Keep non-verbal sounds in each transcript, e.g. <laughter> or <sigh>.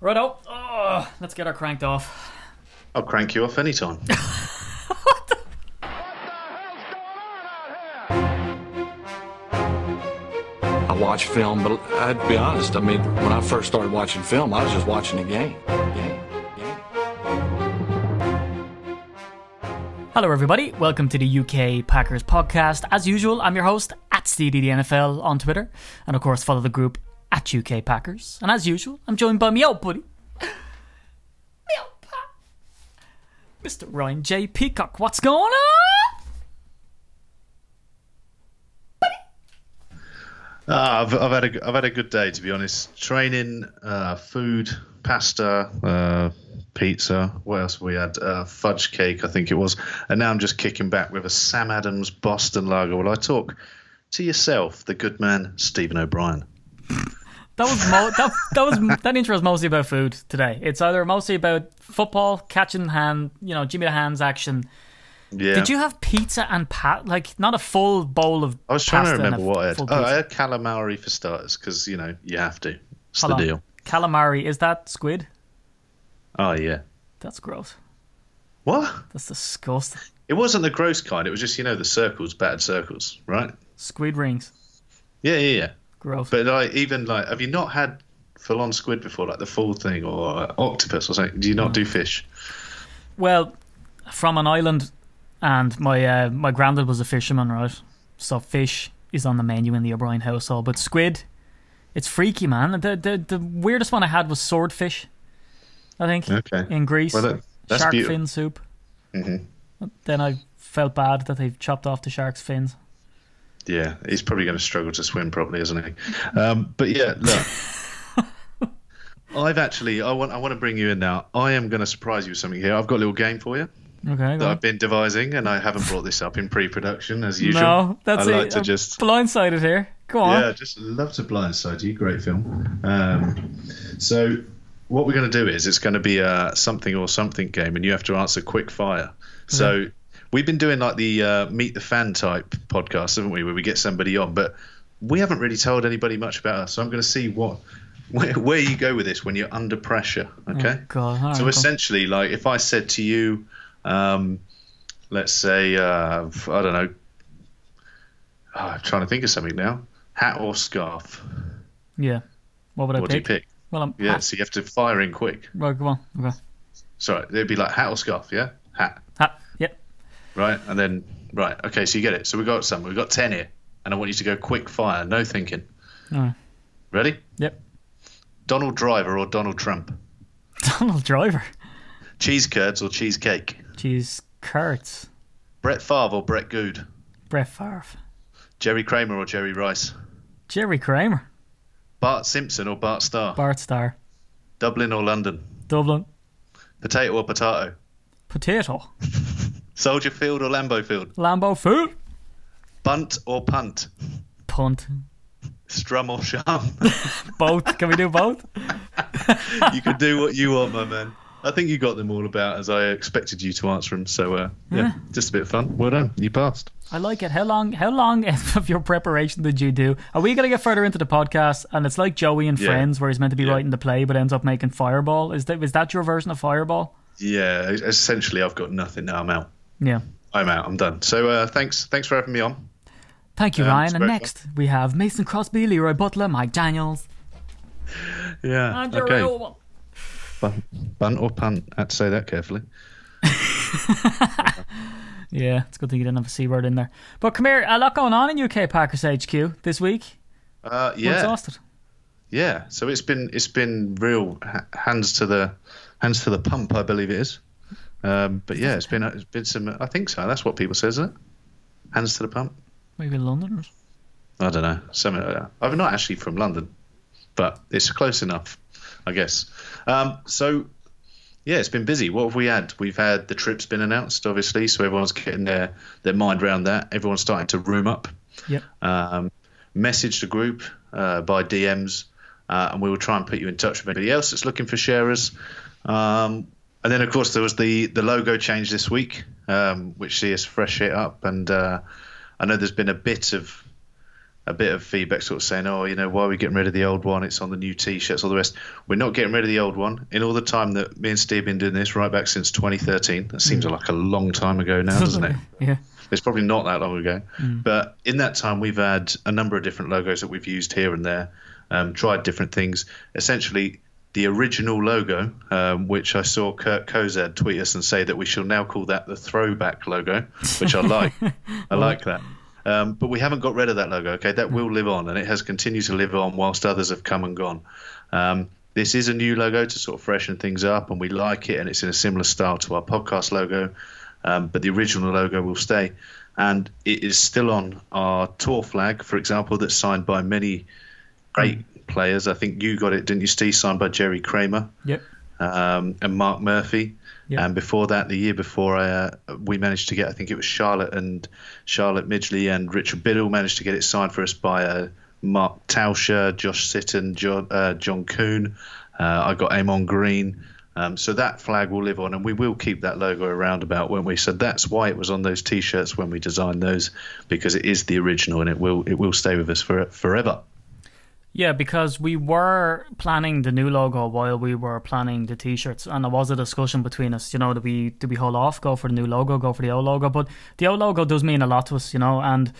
Righto. Oh, let's get her cranked off. I'll crank you off anytime. <laughs> I watch film, but I'd be honest. I mean, when I first started watching film, I was just watching the game. Game. Game. Hello, everybody. Welcome to the UK Packers podcast. As usual, I'm your host at SteedyDNFL on Twitter, and of course, follow the group at UK Packers. And as usual, I'm joined by me old buddy, <laughs> me old pal, Mr. Ryan J. Peacock. What's going on? Ah, I've, I've had a I've had a good day to be honest. Training, uh, food, pasta, uh, pizza. What else have we had? Uh, fudge cake, I think it was. And now I'm just kicking back with a Sam Adams Boston Lager. Will I talk to yourself, the good man Stephen O'Brien? <laughs> That was mo- that, that was that intro was mostly about food today. It's either mostly about football, catching hand, you know, Jimmy the Hands action. Yeah. Did you have pizza and pat like not a full bowl of? I was trying to remember what I had. Oh, I had calamari for starters because you know you have to. It's Hold the on. deal. Calamari is that squid? Oh yeah. That's gross. What? That's disgusting. It wasn't the gross kind. It was just you know the circles, battered circles, right? Squid rings. Yeah, yeah, yeah. Gross. But like, even like, have you not had full on squid before, like the full thing, or uh, octopus or something? Do you not do fish? well, from an island, and my uh, my granddad was a fisherman, right? So fish is on the menu in the O'Brien household, but squid, it's freaky, man. The the the weirdest one I had was swordfish. I think Okay. in Greece, Well, that- that's shark beautiful. fin soup. Mhm. Then I felt bad that they've chopped off the shark's fins. Yeah, he's probably going to struggle to swim properly, isn't he? Um, but yeah, look. <laughs> I've actually, I want, I want to bring you in now. I am going to surprise you with something here. I've got a little game for you Okay, that. I've been devising, and I haven't brought this up in pre-production as usual. no, that's I it. like to I'm just blindsided here. Go on. Yeah, just love to blindside you. Great film. Um, so what we're going to do is it's going to be a something or something game, and you have to answer quick fire. So we've been doing like the uh, meet the fan type podcast, haven't we, where we get somebody on, but we haven't really told anybody much about us. So I'm going to see what where, where you go with this when you're under pressure. Okay. Oh, God, all right, so essentially, like if I said to you, um, let's say, uh, I don't know. Oh, I'm trying to think of something now. Hat or scarf? Yeah. What would I What do you pick? pick? Well, I'm Yeah, hat. so you have to fire in quick. Right, come on. Okay. Sorry, it'd be like hat or scarf, yeah? Hat. Right? And then, right, okay, so you get it. So we got some, we've got 10 here, and I want you to go quick fire, no thinking. Right. Ready? Yep. Donald Driver or Donald Trump? <laughs> Donald Driver. Cheese curds or cheesecake? Cheese curds. Brett Favre or Brett Goode? Brett Favre. Jerry Kramer or Jerry Rice? Jerry Kramer. Bart Simpson or Bart Starr? Bart Starr. Dublin or London? Dublin. Potato or potato? Potato. <laughs> Soldier Field or Lambeau Field? Lambeau Field. Bunt or punt? Punt. Strum or shum? <laughs> Both. Can we do both? <laughs> you can do what you want, my man. I think you got them all about as I expected you to answer them. So uh, yeah, just a bit of fun. Well done, you passed. I like it. How long? How long <laughs> of your preparation did you do? Are we gonna get further into the podcast? And it's like Joey and Yeah. Friends, where he's meant to be Yeah. writing the play, but ends up making Fireball. Is that is that your version of Fireball? Yeah, essentially, I've got nothing now. I'm out. Yeah. I'm out. I'm done. So uh, thanks, thanks for having me on. Thank you, Um, Ryan. And very next we have Mason Crosby, LeRoy Butler, Mike Daniels, Yeah. and your okay. real one. Bun, bunt or punt? I had to say that carefully. <laughs> Yeah, it's a good thing you didn't have a C word in there. But come here, a lot going on in UK Packers HQ this week. Uh, We're yeah. exhausted. Yeah. So it's been it's been real hands to the hands to the pump, I believe it is. Um, but yeah, it's been it's been some. I think so. That's what people say, isn't it? Hands to the pump. Maybe Londoners. I don't know. Something like that. I'm not actually from London, but it's close enough, I guess. Um, so, yeah, it's been busy. What have we had? We've had the trip's been announced, obviously, so everyone's getting their, their mind around that. Everyone's starting to room up. Yep. Um, message the group uh, by DMs, uh, and we will try and put you in touch with anybody else that's looking for sharers. Um, and then, of course, there was the, the logo change this week, um, which sees us fresh it up. And uh, I know there's been a bit of a bit of feedback, sort of saying, "Oh, you know, why are we getting rid of the old one? It's on the new T-shirts, all the rest." We're not getting rid of the old one. In all the time that me and Steve have been doing this, right back since 2013, that seems like a long time ago now, doesn't it? <laughs> yeah. It's probably not that long ago. But in that time, we've had a number of different logos that we've used here and there, um, tried different things. Essentially, the original logo, um, which I saw Kurt Kozad tweet us and say that we shall now call that the throwback logo, which I like. <laughs> I like that. Um, but we haven't got rid of that logo. Okay, that will live on, and it has continued to live on whilst others have come and gone. Um, this is a new logo to sort of freshen things up, and we like it, and it's in a similar style to our podcast logo. Um, but the original logo will stay, and it is still on our tour flag, for example, that's signed by many great players. I think you got it, didn't you, Steve? Signed by Jerry Kramer Yep. um, and Mark Murphy. Yeah. And before that, the year before, uh, we managed to get, I think it was Charlotte and Charlotte Midgley and Richard Biddle managed to get it signed for us by uh, Mark Tauscher, Josh Sitton, John, uh, John Kuhn. Uh, I got Ahman Green. Um, so that flag will live on, and we will keep that logo around about, won't we? So that's why it was on those T-shirts when we designed those, because it is the original, and it will it will stay with us for forever. Yeah, because we were planning the new logo while we were planning the t-shirts, and there was a discussion between us. You know, do we do we hold off, go for the new logo, go for the old logo? But the old logo does mean a lot to us, you know, and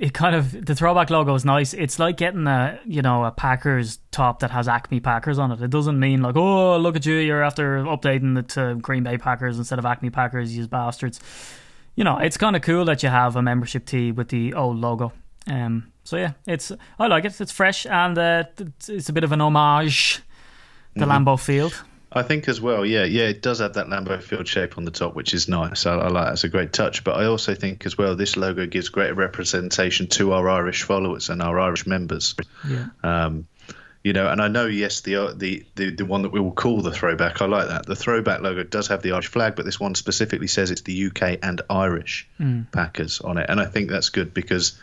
it, kind of the throwback logo is nice. It's like getting a you know a Packers top that has Acme Packers on it. It doesn't mean like oh look at you, you're after updating it to Green Bay Packers instead of Acme Packers, you bastards. You know, it's kind of cool that you have a membership tee with the old logo. Um, so yeah, it's I like it. It's fresh and uh, it's, a bit of an homage to Lambeau Field. I think as well, yeah, yeah, it does have that Lambeau Field shape on the top, which is nice. I, I like that's a great touch. But I also think as well, this logo gives greater representation to our Irish followers and our Irish members. Yeah. Um, you know, and I know, yes, the, uh, the the the one that we will call the throwback. I like that. The throwback logo does have the Irish flag, but this one specifically says it's the UK and Irish Packers on it, and I think that's good because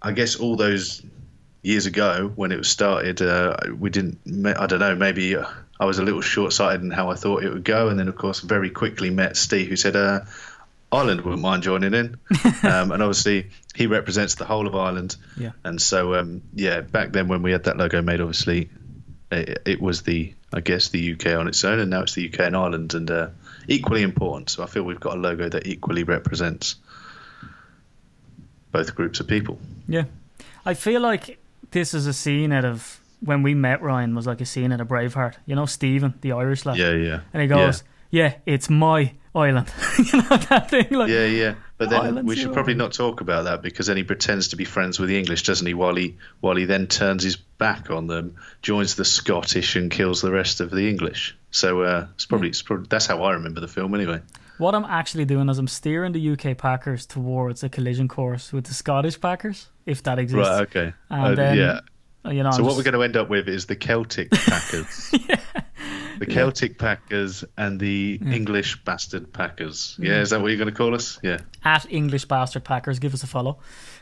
I guess all those years ago when it was started, uh, we didn't. I don't know. Maybe uh, I was a little short-sighted in how I thought it would go, and then of course very quickly met Steve, who said. Uh, Ireland wouldn't mind joining in, <laughs> um, and obviously he represents the whole of Ireland. Yeah. And so, um, yeah, back then when we had that logo made, obviously it, it was the, I guess, the UK on its own, and now it's the UK and Ireland, and uh, equally important. So I feel we've got a logo that equally represents both groups of people. Yeah. I feel like this is a scene out of when we met Ryan was like a scene out of Braveheart. You know, Stephen, the Irish lad. Yeah, yeah. And he goes, Yeah, it's my island. <laughs> you know that thing like Yeah, yeah. But then we should probably island. not talk about that because then he pretends to be friends with the English, doesn't he? While he while he then turns his back on them, joins the Scottish, and kills the rest of the English. So uh, it's probably it's probably that's how I remember the film anyway. What I'm actually doing is I'm steering the UK Packers towards a collision course with the Scottish Packers, if that exists. Right. Okay. And Uh, then, yeah. You know, So I'm what just- we're going to end up with is the Celtic <laughs> Packers. The Celtic Packers and the English bastard Packers. Yeah, is that what you're going to call us? Yeah. at English Bastard Packers. Give us a follow.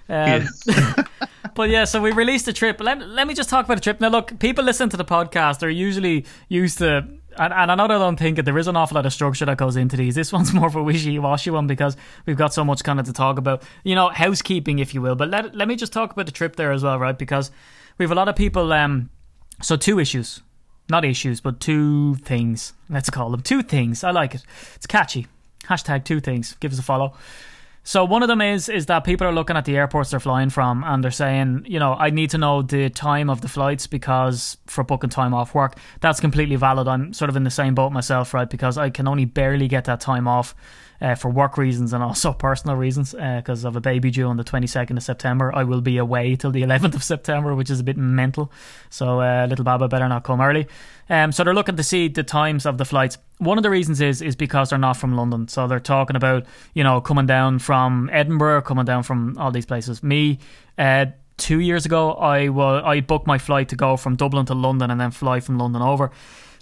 Um, <laughs> <laughs> but yeah, so we released the trip. Let, let me just talk about the trip. Now, look, people listen to the podcast. They're usually used to, and, and I know they don't think it. There is an awful lot of structure that goes into these. This <laughs> one's more of a wishy-washy one because we've got so much kind of to talk about. You know, housekeeping, if you will. But let let me just talk about the trip there as well, right? Because we have a lot of people. Um, so two issues, not issues, but two things. Let's call them two things. I like it. It's catchy. Hashtag two things. Give us a follow. So one of them is is that people are looking at the airports they're flying from and they're saying, you know, I need to know the time of the flights because for booking time off work. That's completely valid. I'm sort of in the same boat myself, right? Because I can only barely get that time off uh, for work reasons and also personal reasons because of a baby due on the 22nd of September. I will be away till the <laughs> 11th of September, which is a bit mental. So uh, little Baba better not come early. Um, so they're looking to see the times of the flights. One of the reasons is is because they're not from London. So they're talking about you know coming down from Edinburgh, coming down from all these places. Me, uh, two years ago, I wa- I booked my flight to go from Dublin to London and then fly from London over.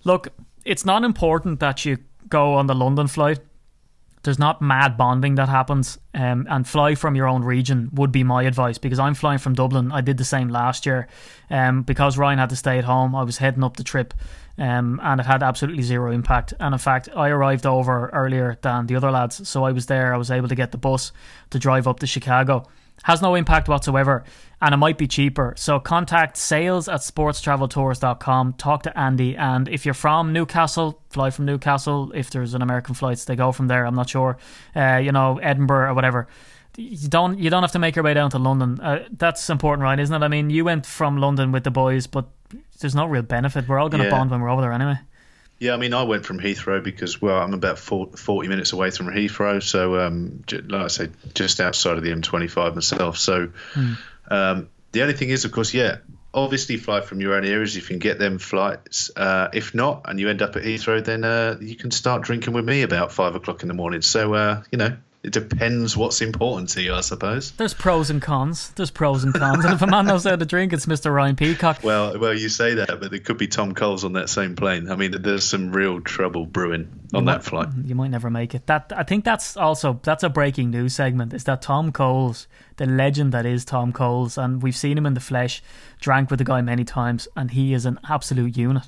Look, it's not important that you go on the London flight there's not mad bonding that happens um, and fly from your own region would be my advice because I'm flying from Dublin. I did the same last year um, because Ryan had to stay at home I was heading up the trip um, and it had absolutely zero impact. And in fact I arrived over earlier than the other lads so I was there I was able to get the bus to drive up to Chicago has no impact whatsoever and it might be cheaper. So contact sales at sportstraveltours.com. Talk to Andy. And if you're from Newcastle, fly from Newcastle. If there's an American flights, they go from there. I'm not sure. Uh, you know, Edinburgh or whatever. You don't you don't have to make your way down to London. Uh, that's important, right? Isn't it? I mean, you went from London with the boys, but there's no real benefit. We're all going to Yeah. bond when we're over there anyway. Yeah, I mean, I went from Heathrow because, well, I'm about 40 minutes away from Heathrow. So, um, like I say, just outside of the M25 myself. So, um, the only thing is, of course, yeah, obviously fly from your own areas if you can get them flights. Uh, if not, and you end up at Heathrow, then uh, you can start drinking with me about five o'clock in the morning. So, uh, you know, it depends what's important to you, I suppose. There's pros and cons. There's pros and cons. and if a man knows how to drink, it's Mr. Ryan Peacock. Well, well, you say that, but there could be Tom Coles on that same plane. I mean, there's some real trouble brewing on that flight. You might never make it. That I think that's also that's a breaking news segment. Is that Tom Coles, the legend that is Tom Coles, and we've seen him in the flesh, drank with the guy many times, and he is an absolute unit.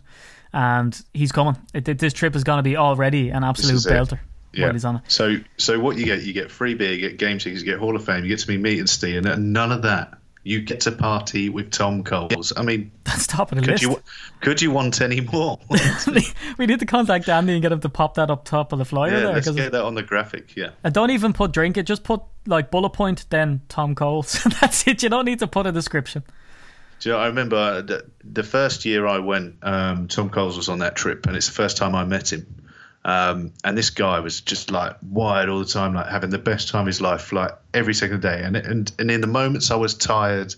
And he's coming. It- this trip is going to be already an absolute belter. it. Yeah. he's on. So, so what you get? You get free beer, you get game tickets, you get Hall of Fame, you get to be meet and Steve, and none of that. You get to party with Tom Coles. I mean, <laughs> That's top of the could list. you could you want any more? <laughs> we need to contact Andy and get him to pop that up top of the flyer yeah, there. let's get that on the graphic. Yeah, and don't even put drink it. Just put like bullet point, then Tom Coles. <laughs> that's it. You don't need to put a description. Do you know, I remember the, the first year I went. Um, Tom Coles was on that trip, and it's the first time I met him. Um, and this guy was just like wired all the time, like having the best time of his life, like every second day. And and and in the moments I was tired,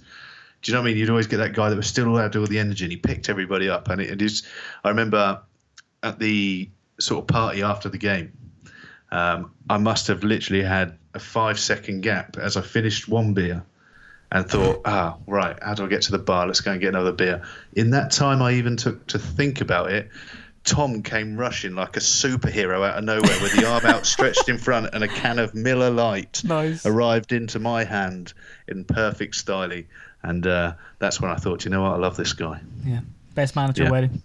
do you know what I mean? You'd always get that guy that was still allowed to all the energy, and he picked everybody up. And it, it is, I remember at the sort of party after the game, um, I must have literally had a five second gap as I finished one beer and thought, <laughs> ah, right, how do I get to the bar? Let's go and get another beer. In that time, I even took to think about it. Tom came rushing like a superhero out of nowhere with the arm <laughs> outstretched in front and a can of Miller Lite Nice. arrived into my hand in perfect style. And uh, that's when I thought, you know what, I love this guy. Yeah, best man at your Yeah. wedding.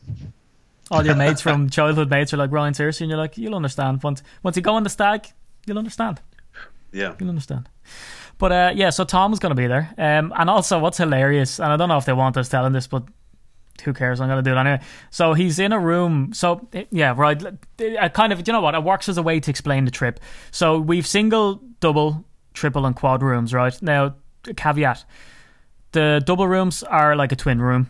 All your mates from <laughs> childhood mates are like Ryan Searcy, and you're like, you'll understand once once you go on the stag, you'll understand. Yeah. You'll understand. But uh, yeah, so Tom's going to be there, um, and also what's hilarious, and I don't know if they want us telling this, but who cares? I'm going to do it anyway. So he's in a room. So yeah, right. I kind of, you know what? It works as a way to explain the trip. So we've single, double, triple, and quad rooms. Right now, caveat: the double rooms are like a twin room.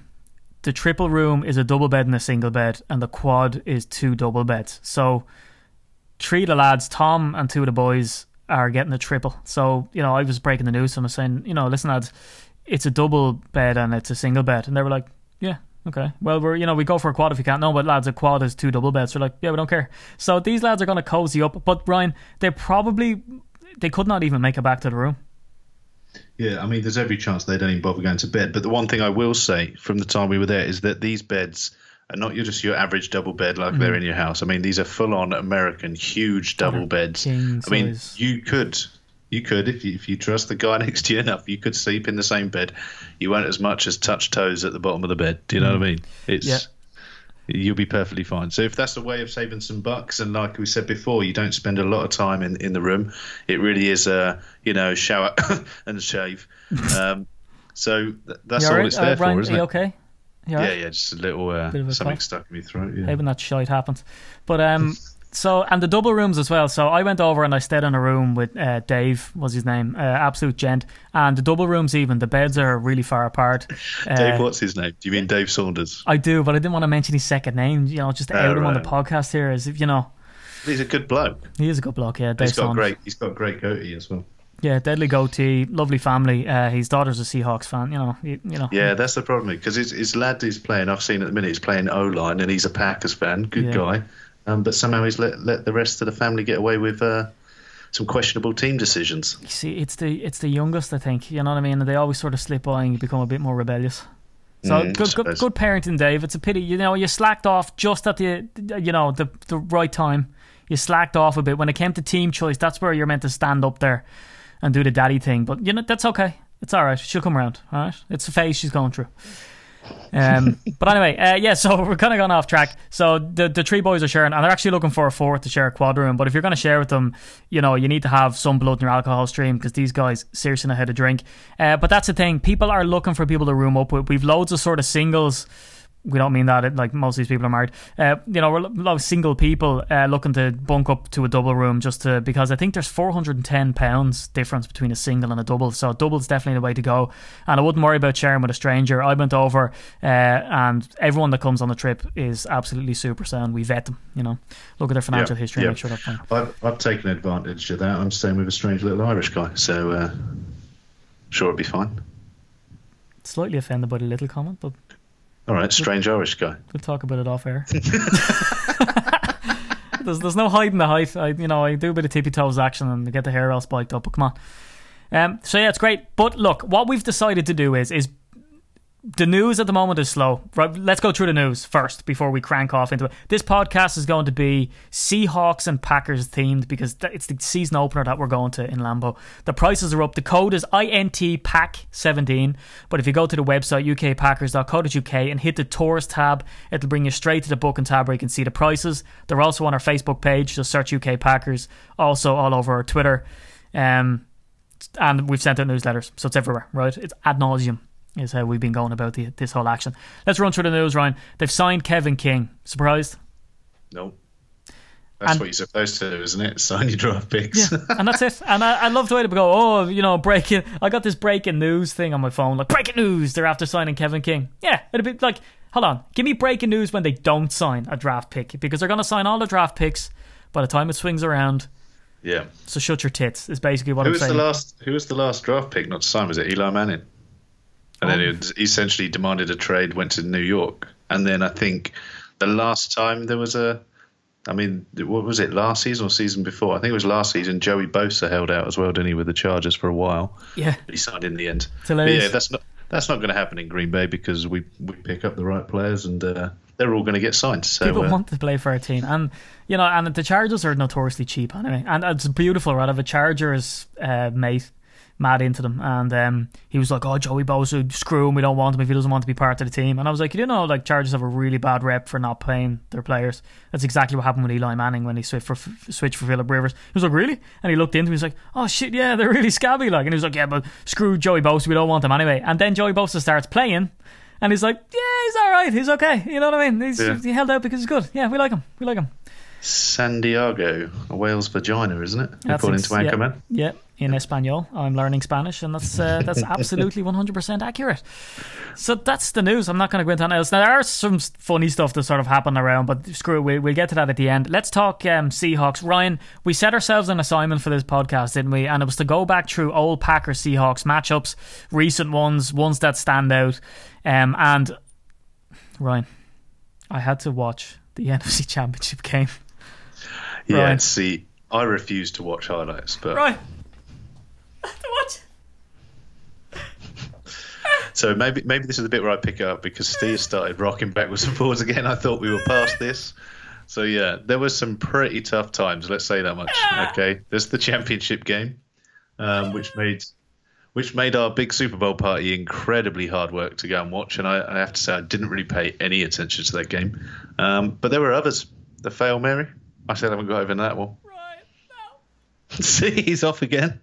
The triple room is a double bed and a single bed, and the quad is two double beds. So three of the lads, Tom and two of the boys, are getting a triple. So, you know, I was breaking the news. I was saying, you know, listen, lads, it's a double bed and it's a single bed. And they were like, yeah, okay. Well, we're, you know, we go for a quad if you can't. No, but lads, a quad is two double beds. We're like, yeah, we don't care. So these lads are going to cozy up. But, Ryan, they probably, they could not even make it back to the room. Yeah, I mean, there's every chance they don't even bother going to bed. But the one thing I will say from the time we were there is that these beds are not just your average double bed like they're mm-hmm. in your house. I mean, these are full on American, huge double beds. king I mean, size. you could. You could, if you, if you trust the guy <laughs> next to you enough, you could sleep in the same bed. You won't as much as touch toes at the bottom of the bed. Do you know what I mean? It's Yeah. you'll be perfectly fine. So if that's a way of saving some bucks, and like we said before, you don't spend a lot of time in, in the room. It really is a you know shower <laughs> and shave. <laughs> Um, so th- that's all alright? it's there Uh, Ryan, for, isn't it? okay? Yeah, yeah, just a little uh, a something cough. stuck in my throat. Yeah. When that shite happens. But um, so and the double rooms as well. So I went over and I stayed in a room with uh, Dave was his name, uh, absolute gent. And the double rooms even the beds are really far apart. <laughs> Uh, Dave, what's his name? Do you mean Dave Saunders? I do, but I didn't want to mention his second name. You know, just to Oh, out him on the podcast here, as if you know He's a good bloke. he is a good bloke. Yeah, Dave He's got Saunders. great. He's got great goatee as well. Yeah, deadly goatee, lovely family. Uh, his daughter's a Seahawks fan. You know, you, you know. Yeah, that's the problem because his, his lad is playing. I've seen at the minute he's playing O line and he's a Packers fan. Good Yeah. guy, um, but somehow he's let let the rest of the family get away with uh, some questionable team decisions. You see, it's the it's the youngest, I think. You know what I mean? And they always sort of slip by and you become a bit more rebellious. So Mm, good, good, good parenting, Dave. It's a pity, you know, you slacked off just at the, you know, the the right time. You slacked off a bit when it came to team choice. That's where you're meant to stand up there and do the daddy thing. But you know, that's okay. It's all right. She'll come around. All right. It's a phase she's going through. Um, but anyway, uh, yeah. So <laughs> we're kind of gone off track. So the the three boys are sharing, and they're actually looking for a fourth to share a quad room. But if you're going to share with them, you know, you need to have some blood in your alcohol stream because these guys seriously know how to drink. Uh, but that's the thing. People are looking for people to room up with. We've loads of sort of singles we don't mean that. Like most of these people are married. Uh, you know, we're a lot of single people uh, looking to bunk up to a double room just to because I think there's 410 pounds difference between a single and a double. So a double's definitely the way to go. And I wouldn't worry about sharing with a stranger. I went over, uh, and everyone that comes on the trip is absolutely super sound. We vet them. You know, look at their financial Yeah, history, yeah. make sure they're fine. I've, I've taken advantage of that. I'm staying with a strange little Irish guy, so uh, sure it'll be fine. Slightly offended by the little comment, but All right, strange Irish guy. We'll talk about it off air. <laughs> <laughs> there's there's no hiding the height. I you know I do a bit of tippy toes action and get the hair all spiked up. But come on. Um. So yeah, it's great. But look, what we've decided to do is is the news at the moment is slow. Right, let's go through the news first before we crank off into it. This podcast is going to be Seahawks and Packers themed because it's the season opener that we're going to in Lambeau. The prices are up. The code is INT Pack 17. But if you go to the website ukpackers.co.uk and hit the tours tab, it'll bring you straight to the booking tab where you can see the prices. They're also on our Facebook page. Just search UK Packers. Also all over our Twitter. Um, and we've sent out newsletters, so it's everywhere, right? It's ad nauseum is how we've been going about the, this whole action. Let's run through the news, Ryan. They've signed Kevin King. Surprised? No. That's And- what you're supposed to do, isn't it? Sign your draft picks. Yeah, and that's it. And I, I love the way they go. Oh, you know, breaking. I got this breaking news thing on my phone. Like breaking news. They're after signing Kevin King. Yeah, it'd be like, hold on, give me breaking news when they don't sign a draft pick because they're going to sign all the draft picks by the time it swings around. yeah. So shut your tits is basically what Who I'm was saying. the last? Who was the last draft pick not to sign? Was it Eli Manning? And then Oh. he essentially demanded a trade, went to New York, and then I think the last time there was a, I mean, what was it? Last season or season before? I think it was last season. Joey Bosa held out as well, didn't he, with the Chargers for a while? yeah, But he signed in the end. It's But hilarious. yeah, that's not that's not going to happen in Green Bay because we we pick up the right players and uh, they're all going to get signed. So people uh, want to play for our team, and you know, and the Chargers are notoriously cheap anyway, and it's beautiful. Right, I have a Chargers uh, mate, mad into them, and um, he was like, "Oh, Joey Bosa, screw him. We don't want him if he doesn't want to be part of the team." And I was like, "You know, like Chargers have a really bad rep for not paying their players. That's exactly what happened with Eli Manning when he switched for switched for Philip Rivers. He was like, "Really?" And he looked into, him, he was like, "Oh shit, yeah, they're really scabby." Like, and he was like, "Yeah, but screw Joey Bosa. We don't want him anyway." And then Joey Bosa starts playing. And he's like, yeah, he's all right. He's okay. You know what I mean? He's, Yeah. He held out because he's good. Yeah, we like him. We like him. San Diego, a whale's vagina, isn't it? That's According ex- to Anchorman. Yeah, yeah, in Espanol. I'm learning Spanish, and that's uh, that's <laughs> absolutely 100% accurate. So that's the news. I'm not going to go into anything else. Now, there are some funny stuff that sort of happened around, but screw it. We'll, we'll get to that at the end. Let's talk um, Seahawks. Ryan, we set ourselves an assignment for this podcast, didn't we? And it was to go back through old Packers Seahawks matchups, recent ones, ones that stand out. Um, and, Ryan, I had to watch the <laughs> NFC Championship game. Yeah, Right. see, I refuse to watch highlights, but Right. I had to watch. so maybe maybe this is the bit where I pick up because Steve started rocking backwards and forwards again. I thought we were past this. So yeah, there were some pretty tough times. Let's say that much. Okay, there's the championship game, um, which made which made our big Super Bowl party incredibly hard work to go and watch. And I, I have to say, I didn't really pay any attention to that game. Um, but there were others. The fail Mary. I still haven't got over that one. Right. No. <laughs> See, he's off again.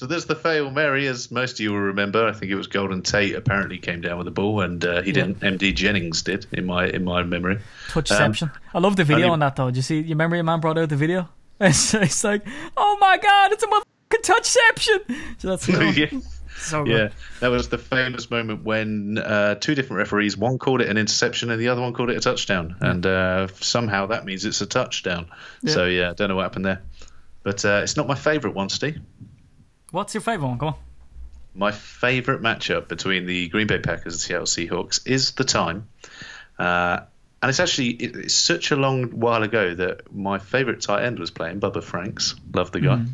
So there's the fail Mary, as most of you will remember. I think it was Golden Tate apparently came down with the ball, and uh, he Yeah. didn't. MD Jennings did, in my in my memory. Touchception. I love the video only- on that though. Did you see? You remember your man brought out the video? <laughs> It's, it's like, oh my god, it's a motherfucking touchception. So that's <laughs> yeah, so good. yeah, that was the famous moment when uh, two different referees, one called it an interception and the other one called it a touchdown, and uh, somehow that means it's a touchdown. So yeah, I don't know what happened there, but uh, it's not my favourite one, Steve. What's your favourite one? Come on. My favourite matchup between the Green Bay Packers and Seattle Seahawks is the time. Uh, and it's actually it- it's such a long while ago that my favourite tight end was playing Bubba Franks. Love the guy.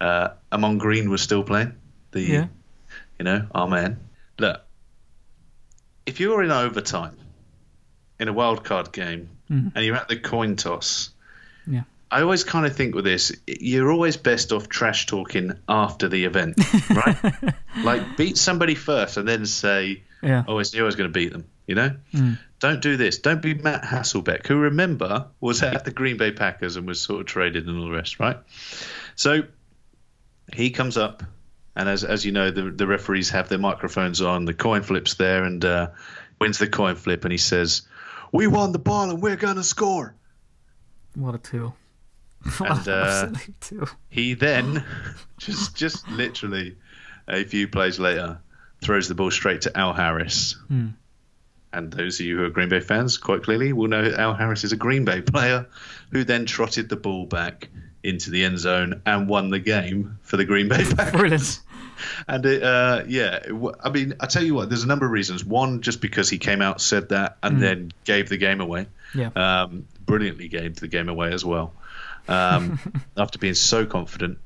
Uh, Ahman Green was still playing. The Yeah. you know our man. Look, if you're in overtime in a wild card game and you're at the coin toss, Yeah. I always kind of think with this, you're always best off trash talking after the event, right? <laughs> like beat somebody first and then say, Yeah. Always knew I was going to beat them. You know, don't do this. Don't be Matt Hasselbeck, who remember was at the Green Bay Packers and was sort of traded and all the rest, right? So he comes up, and as as you know, the the referees have their microphones on. The coin flips there, and uh, wins the coin flip, and he says, "We won the ball, and we're gonna score." What a tool. <laughs> And uh, he then <laughs> just just literally a few plays later throws the ball straight to Al Harris. And those of you who are Green Bay fans, quite clearly, will know Al Harris is a Green Bay player who then trotted the ball back into the end zone and won the game for the Green Bay Packers. Brilliant. <laughs> And it, uh, yeah, it I mean, I tell you what, there's a number of reasons. One, just because he came out, said that, and then gave the game away. Yeah. Um, brilliantly gave the game away as well. Um, <laughs> after being so confident.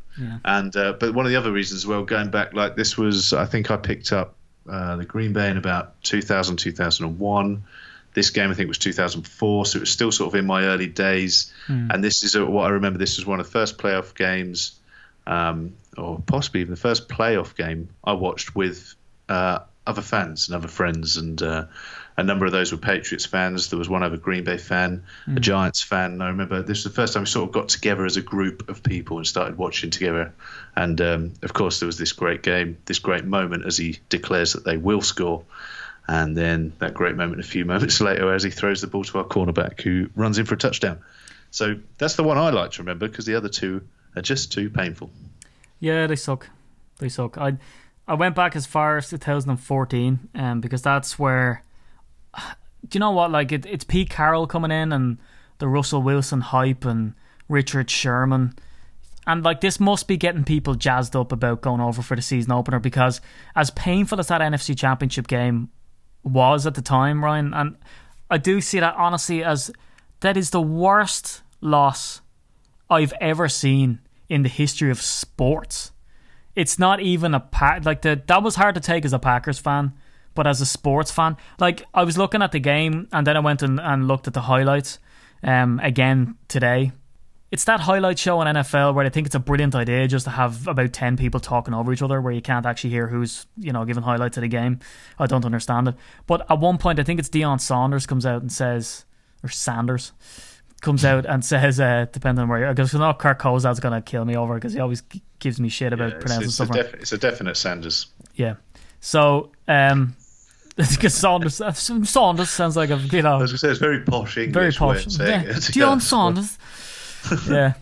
And uh, but one of the other reasons, well, going back, like this was, I think I picked up uh, the Green Bay in about 2000, 2001. This game, I think, was 2004, so it was still sort of in my early days. And this is uh, what I remember. This was one of the first playoff games, um, or possibly even the first playoff game I watched with uh, other fans and other friends, and uh, a number of those were Patriots fans. There was one other Green Bay fan, a Giants fan. I remember this was the first time we sort of got together as a group of people and started watching together. And um, of course, there was this great game, this great moment as he declares that they will score. And then that great moment a few <laughs> moments later as he throws the ball to our cornerback who runs in for a touchdown. So that's the one I like to remember because the other two are just too painful. Yeah, they suck. They suck. I I went back as far as 2014, um, because that's where. Do you know what? Like it, it's Pete Carroll coming in and the Russell Wilson hype and Richard Sherman, and like this must be getting people jazzed up about going over for the season opener because as painful as that NFC Championship game was at the time, Ryan, and I do see that honestly as that is the worst loss I've ever seen in the history of sports. It's not even a pack like the that was hard to take as a Packers fan, but as a sports fan, like I was looking at the game and then I went and, and looked at the highlights um again today. It's that highlight show on NFL where I think it's a brilliant idea just to have about ten people talking over each other where you can't actually hear who's, you know, giving highlights of the game. I don't understand it. But at one point I think it's Deion Saunders comes out and says or Sanders comes out and says, uh, depending on where you're, because not Kirk Kozad's going to kill me over because he always gives me shit about It's, pronouncing it's, a stuff def- it's a definite Sanders. yeah. So, um, <laughs> Saunders, Saunders sounds like a, you know, As I say, it's very posh English very posh. Yeah. it. <laughs> Deion Saunders. <laughs> yeah.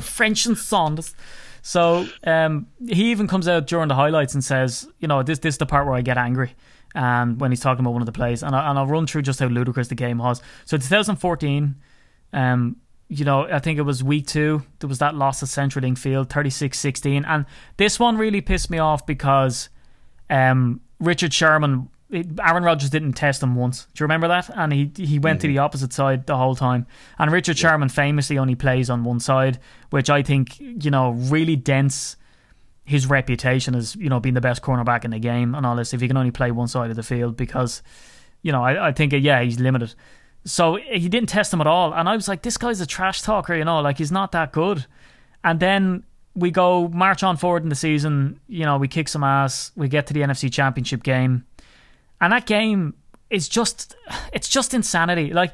French and Saunders. So um, he even comes out during the highlights and says, you know, this this is the part where I get angry. And when he's talking about one of the plays, and, I, and I'll run through just how ludicrous the game was. So 2014, um, you know, I think it was week two. There was that loss at CenturyLink Field, 36-16. And this one really pissed me off because um, Richard Sherman, Aaron Rodgers didn't test him once. Do you remember that? And he he went to the opposite side the whole time. And Richard Sherman famously only plays on one side, which I think you know really dents his reputation as you know being the best cornerback in the game and all this. If he can only play one side of the field, because you know I, I think yeah he's limited. So he didn't test him at all, and I was like, this guy's a trash talker, you know, like he's not that good. And then we go march on forward in the season. You know, we kick some ass. We get to the NFC Championship game, and that game is just it's just insanity. Like,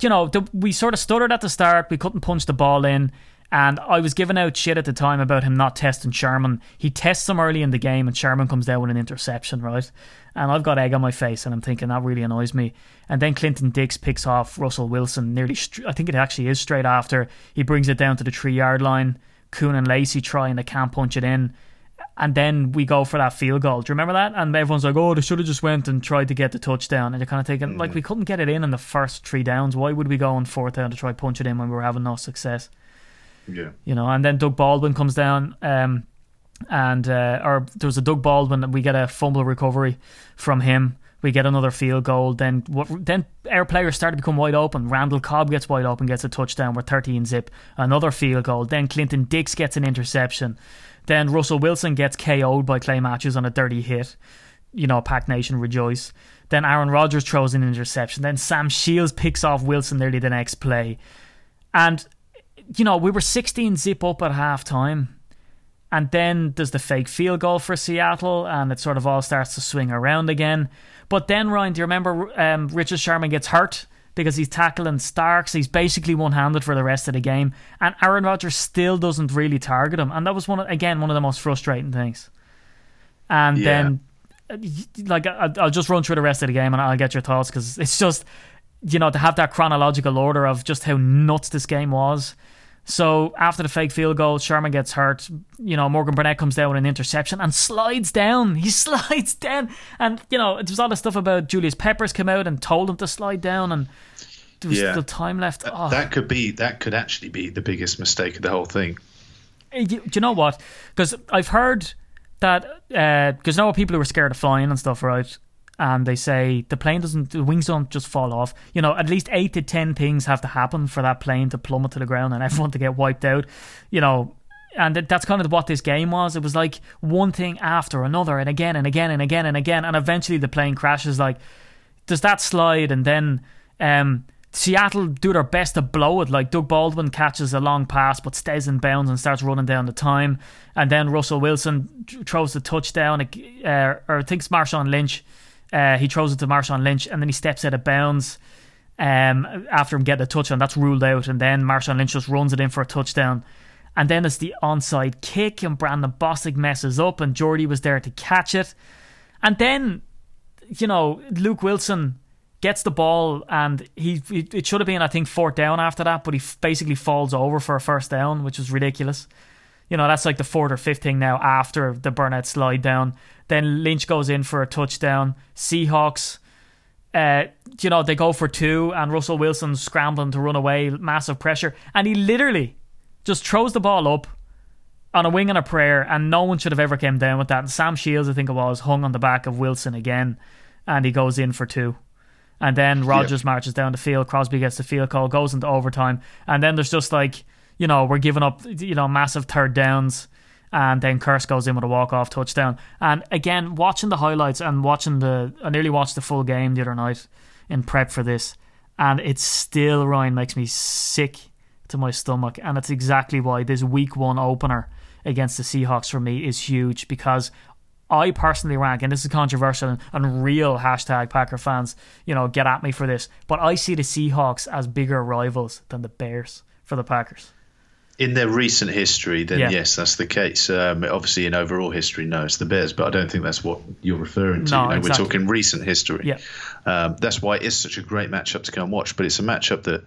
you know, the, we sort of stuttered at the start. We couldn't punch the ball in. And I was giving out shit at the time about him not testing Sherman. He tests him early in the game, and Sherman comes down with an interception, right? And I've got egg on my face, and I'm thinking that really annoys me. And then Clinton Dix picks off Russell Wilson nearly, str- I think it actually is straight after. He brings it down to the three yard line. Kuhn and Lacey try, and they can't punch it in. And then we go for that field goal. Do you remember that? And everyone's like, oh, they should have just went and tried to get the touchdown. And you're kind of thinking, like, we couldn't get it in in the first three downs. Why would we go on fourth down to try punch it in when we were having no success? Yeah. you know. And then Doug Baldwin comes down, um, and uh, or there was a Doug Baldwin. We get a fumble recovery from him. We get another field goal. Then what? Then our players start to become wide open. Randall Cobb gets wide open, gets a touchdown. We're 13 zip. Another field goal. Then Clinton Dix gets an interception. Then Russell Wilson gets KO'd by Clay Matthews on a dirty hit. You know, Pack Nation rejoice. Then Aaron Rodgers throws an interception. Then Sam Shields picks off Wilson nearly the next play. And you know, we were 16 zip up at halftime. And then there's the fake field goal for Seattle, and it sort of all starts to swing around again. But then, Ryan, do you remember um, Richard Sherman gets hurt because he's tackling Starks? He's basically one handed for the rest of the game, and Aaron Rodgers still doesn't really target him. And that was one of, again one of the most frustrating things. And Yeah. then, uh, like, I'll just run through the rest of the game, and I'll get your thoughts because it's just, you know, to have that chronological order of just how nuts this game was. So after the fake field goal, Sherman gets hurt. You know, Morgan Burnett comes down with an interception and slides down. <laughs> He slides down, and you know, there was all the stuff about Julius Peppers came out and told him to slide down, and there was Yeah. still time left. Oh, That could be that could actually be the biggest mistake of the whole thing. Eh, do you know what? Because I've heard that uh, because now people who are scared of flying and stuff, right? And they say the plane doesn't, the wings don't just fall off. You know, at least eight to ten things have to happen for that plane to plummet to the ground and <laughs> everyone to get wiped out. You know, and that's kind of what this game was. It was like one thing after another, and again and again and again and again, and eventually the plane crashes. Like, does that slide? And then um, Seattle do their best to blow it. Like Doug Baldwin catches a long pass, but stays in bounds and starts running down the time. And then Russell Wilson throws the touchdown, uh, or I think Marshawn Lynch. Uh, he throws it to Marshawn Lynch, and then he steps out of bounds. Um, after him getting a touchdown, that's ruled out, and then Marshawn Lynch just runs it in for a touchdown. And then it's the onside kick, and Brandon Bostic messes up, and Jordy was there to catch it. And then, you know, Luke Wilson gets the ball, and he it should have been, I think, fourth down after that, but he basically falls over for a first down, which was ridiculous. You know, that's like the fourth or fifth thing now after the Burnett slide down. Then Lynch goes in for a touchdown. Seahawks, uh, you know, they go for two, and Russell Wilson's scrambling to run away, massive pressure, and he literally just throws the ball up on a wing and a prayer, and no one should have ever came down with that. And Sam Shields, I think it was, hung on the back of Wilson again, and he goes in for two. And then Rodgers marches down the field. Crosby gets the field goal, goes into overtime, and then there's just like you know we're giving up you know massive third downs, and then Kearse goes in with a walk off touchdown. And again, watching the highlights and watching the I nearly watched the full game the other night in prep for this, and it still Ryan makes me sick to my stomach, and it's exactly why this week one opener against the Seahawks for me is huge because I personally rank, and this is controversial, and, and real hashtag Packer fans, you know, get at me for this, but I see the Seahawks as bigger rivals than the Bears for the Packers. In their recent history, then Yeah. yes, that's the case. Um, obviously, in overall history, no, it's the Bears, but I don't think that's what you're referring to. No, You know, exactly. We're talking recent history. Yeah. Um, that's why it's such a great matchup to go and watch. But it's a matchup that,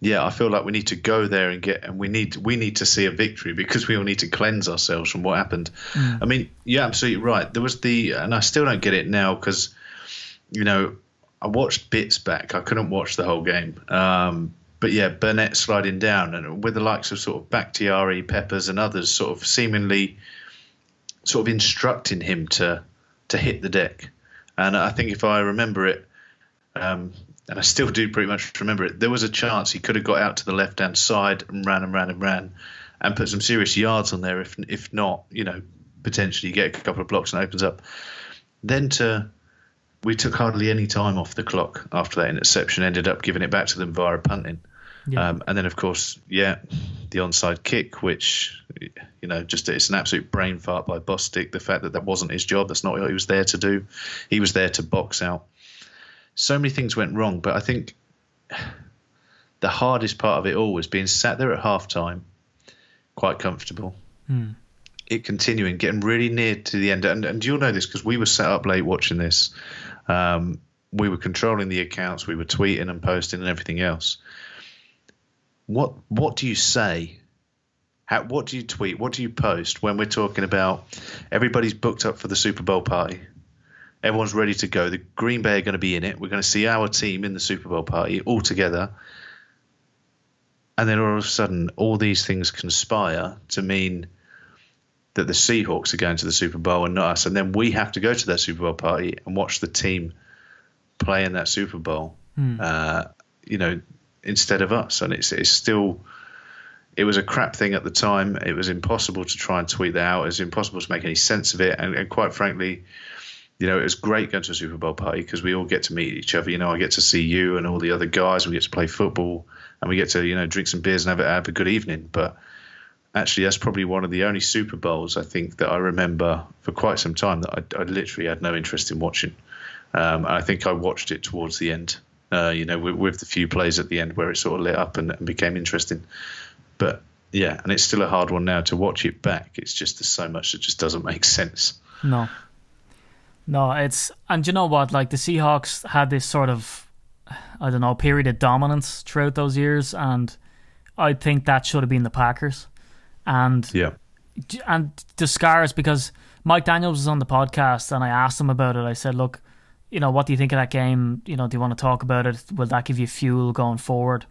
yeah, I feel like we need to go there and get, and we need we need to see a victory because we all need to cleanse ourselves from what happened. I mean, you're absolutely right. There was the, and I still don't get it now because, you know, I watched bits back. I couldn't watch the whole game. Um, but yeah, Burnett sliding down, and with the likes of sort of Bakhtiari, Peppers, and others, sort of seemingly, sort of instructing him to to hit the deck. And I think if I remember it, um, and I still do pretty much remember it, there was a chance he could have got out to the left hand side and ran and ran and ran, and put some serious yards on there. If if not, you know, potentially get a couple of blocks and opens up. Then to we took hardly any time off the clock after that interception. Ended up giving it back to them via punting. Yeah. Um, and then, of course, yeah, the onside kick, which, you know, just it's an absolute brain fart by Bostic. The fact that that wasn't his job, that's not what he was there to do. He was there to box out. So many things went wrong, but I think the hardest part of it all was being sat there at halftime, quite comfortable. It continuing, getting really near to the end. And, and you'll know this because we were sat up late watching this. Um, we were controlling the accounts, we were tweeting and posting and everything else what what do you say? How, what do you tweet? What do you post when we're talking about everybody's booked up for the Super Bowl party? Everyone's ready to go. The Green Bay are going to be in it. We're going to see our team in the Super Bowl party all together. And then all of a sudden, all these things conspire to mean that the Seahawks are going to the Super Bowl and not us. And then we have to go to that Super Bowl party and watch the team play in that Super Bowl. Uh, you know, instead of us. And it's it's still it was a crap thing at the time. It was impossible to try and tweet that out. It was impossible to make any sense of it. And, and quite frankly, you know, it was great going to a Super Bowl party because we all get to meet each other. You know, I get to see you and all the other guys. We get to play football and we get to you know drink some beers and have a, have a good evening. But actually that's probably one of the only Super Bowls I think that I remember for quite some time that I, I literally had no interest in watching. Um, I think I watched it towards the end, uh, you know, with, with, the few plays at the end where it sort of lit up and, and, became interesting. But yeah, and it's still a hard one now to watch it back. It's just there's so much that just doesn't make sense. No, no, it's and you know what? Like the Seahawks had this sort of, I don't know, period of dominance throughout those years, and I think that should have been the Packers. And yeah, and the scars because Mike Daniels was on the podcast and I asked him about it. I said, look, you know, what do you think of that game? You know, do you want to talk about it? Will that give you fuel going forward?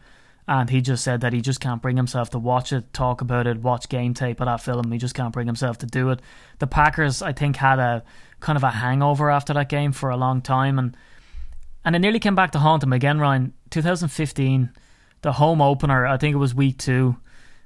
And he just said that he just can't bring himself to watch it, talk about it, watch game tape of that film. He just can't bring himself to do it. The Packers, I think, had a kind of a hangover after that game for a long time, and and it nearly came back to haunt him again. Ryan, 2015, the home opener. I think it was week two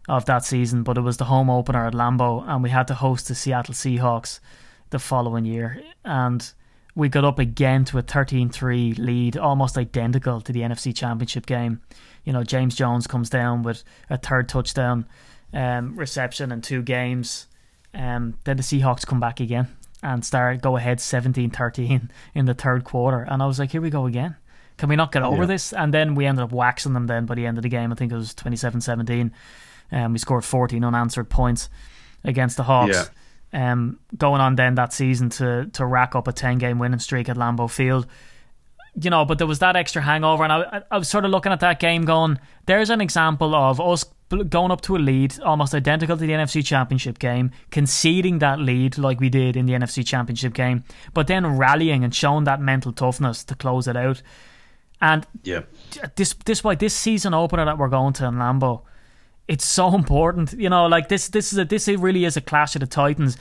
of that season, but it was the home opener at Lambeau, and we had to host the Seattle Seahawks the following year, and we got up again to a 13-3 lead, almost identical to the NFC Championship game. You know, James Jones comes down with a third touchdown um, reception in two games. Um, then the Seahawks come back again and start go ahead 17-13 <laughs> in the third quarter, and I was like, here we go again. Can we not get over yeah. this? And then we ended up waxing them. Then by the end of the game, I think it was 27-17 um, we scored 14 unanswered points against the Hawks. Yeah. Um, going on then that season to to rack up a 10 game winning streak at Lambeau Field. You know, but there was that extra hangover, and I, I was sort of looking at that game going, there's an example of us going up to a lead, almost identical to the NFC Championship game, conceding that lead like we did in the NFC Championship game, but then rallying and showing that mental toughness to close it out. And yeah, this this why this season opener that we're going to in Lambeau it's so important. You know, like this this is a this really is a clash of the titans.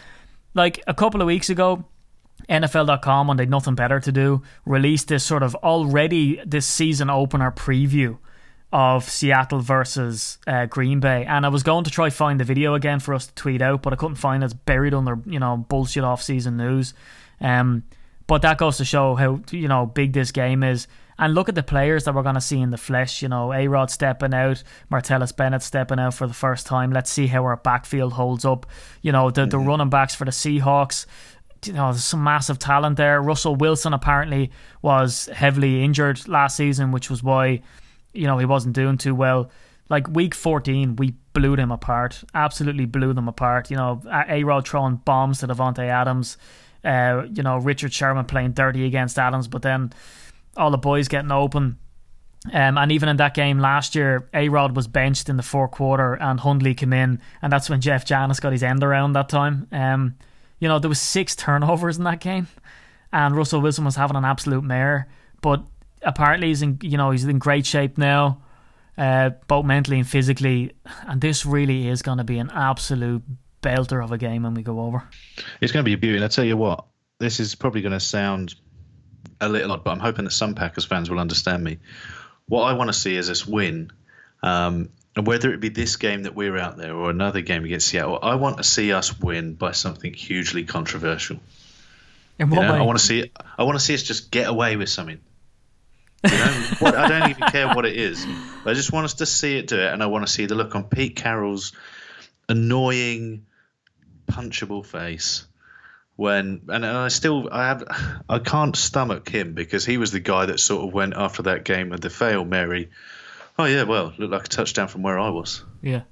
Like a couple of weeks ago, NFL.com when they'd nothing better to do, released this sort of already this season opener preview of Seattle versus uh, Green Bay, and I was going to try find the video again for us to tweet out, but I couldn't find it. It's buried under you know bullshit off season news. Um, but that goes to show how you know big this game is. And look at the players that we're going to see in the flesh. You know, A Rod stepping out, Martellus Bennett stepping out for the first time. Let's see how our backfield holds up. You know, the, the mm-hmm. running backs for the Seahawks. You know, there's some massive talent there. Russell Wilson apparently was heavily injured last season, which was why, you know, he wasn't doing too well. Like week 14, we blew them apart. Absolutely blew them apart. You know, A Rod throwing bombs to Davante Adams. Uh, you know, Richard Sherman playing dirty against Adams, but then all the boys getting open. Um, and even in that game last year, A Rod was benched in the fourth quarter and Hundley came in, and that's when Jeff Janis got his end around that time. Um, you know, there was six turnovers in that game, and Russell Wilson was having an absolute mare. But apparently, he's in you know he's in great shape now, uh, both mentally and physically. And this really is going to be an absolute belter of a game when we go over. It's going to be a beauty. And I tell you what, this is probably going to sound a little odd, but I'm hoping that some Packers fans will understand me. What I want to see is us win, um, and whether it be this game that we're out there or another game against Seattle, I want to see us win by something hugely controversial. In what you know, way? I want to see I want to see us just get away with something. You know, <laughs> what, I don't even care what it is. I just want us to see it do it, and I want to see the look on Pete Carroll's annoying, punchable face when and I still I have I can't stomach him because he was the guy that sort of went after that game with the fail Mary. Oh yeah, well, looked like a touchdown from where I was. Yeah.